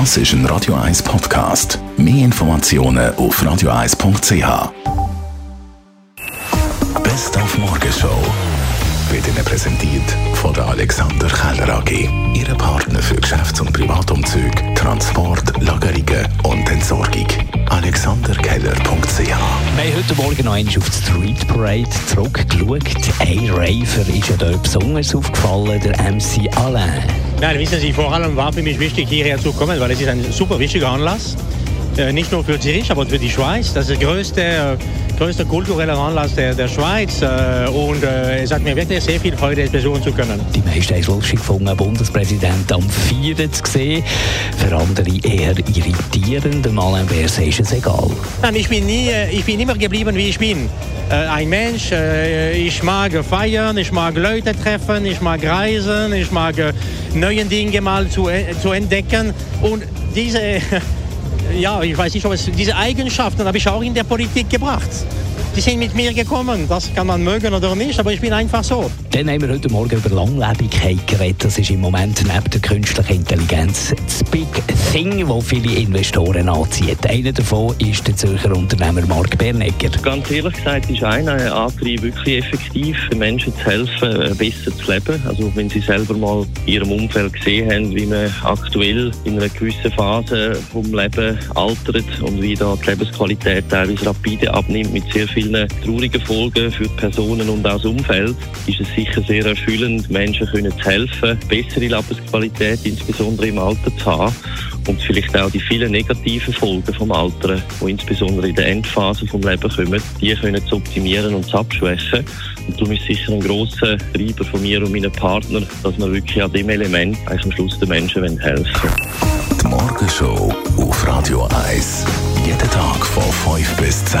Das ist ein Radio 1 Podcast. Mehr Informationen auf radio1.ch. Best auf Morgenshow wird Ihnen präsentiert von der Alexander Keller AG. Heute Morgen noch einmal auf die Street Parade zurückgeschaut. Ein Raver ist ja dort besonders aufgefallen, der MC Alain. Nein, wissen Sie, vor allem war für mich wichtig, hierher zu kommen, weil es ist ein super wichtiger Anlass. Äh, nicht nur für Zürich, aber für die Schweiz. Das ist der größte, äh, größte kulturelle Anlass der, der Schweiz. Äh, und äh, es hat mir wirklich sehr viel Freude, es besuchen zu können. Die meisten haben es lustig gefunden, Bundespräsident am Feiern zu sehen. Für andere eher irritierend. Dem Alain Berset ist es egal. Nein, ich bin, nie, äh, ich bin immer geblieben, wie ich bin. Äh, ein Mensch, äh, ich mag feiern, ich mag Leute treffen, ich mag reisen, ich mag äh, neue Dinge mal zu, äh, zu entdecken. Und diese, ja, ich weiß nicht, ob es, diese Eigenschaften habe ich auch in der Politik gebracht. Die sind mit mir gekommen. Das kann man mögen oder nicht, aber ich bin einfach so. Dann haben wir heute Morgen über Langlebigkeit geredet. Das ist im Moment neben der künstlichen Intelligenz das Big Thing, das viele Investoren anzieht. Einer davon ist der Zürcher Unternehmer Mark Bernegger. Ganz ehrlich gesagt ist einer Antrieb wirklich effektiv, Menschen zu helfen, äh, besser zu leben. Also wenn sie selber mal in ihrem Umfeld gesehen haben, wie man aktuell in einer gewissen Phase vom Leben altert und wie da die Lebensqualität teilweise rapide abnimmt mit sehr vielen traurigen Folgen für die Personen und auch das Umfeld, ist es sicher sehr erfüllend, Menschen können zu helfen, bessere Lebensqualität insbesondere im Alter zu haben und vielleicht auch die vielen negativen Folgen vom Altern, die insbesondere in der Endphase vom Leben kommen, die können zu optimieren und zu abschwächen. Und darum ist sicher ein grosser Treiber von mir und meinen Partnern, dass wir wirklich an dem Element eigentlich am Schluss den Menschen helfen wollen. Die Morgenshow auf Radio 1. Jeden Tag von 5 bis 10.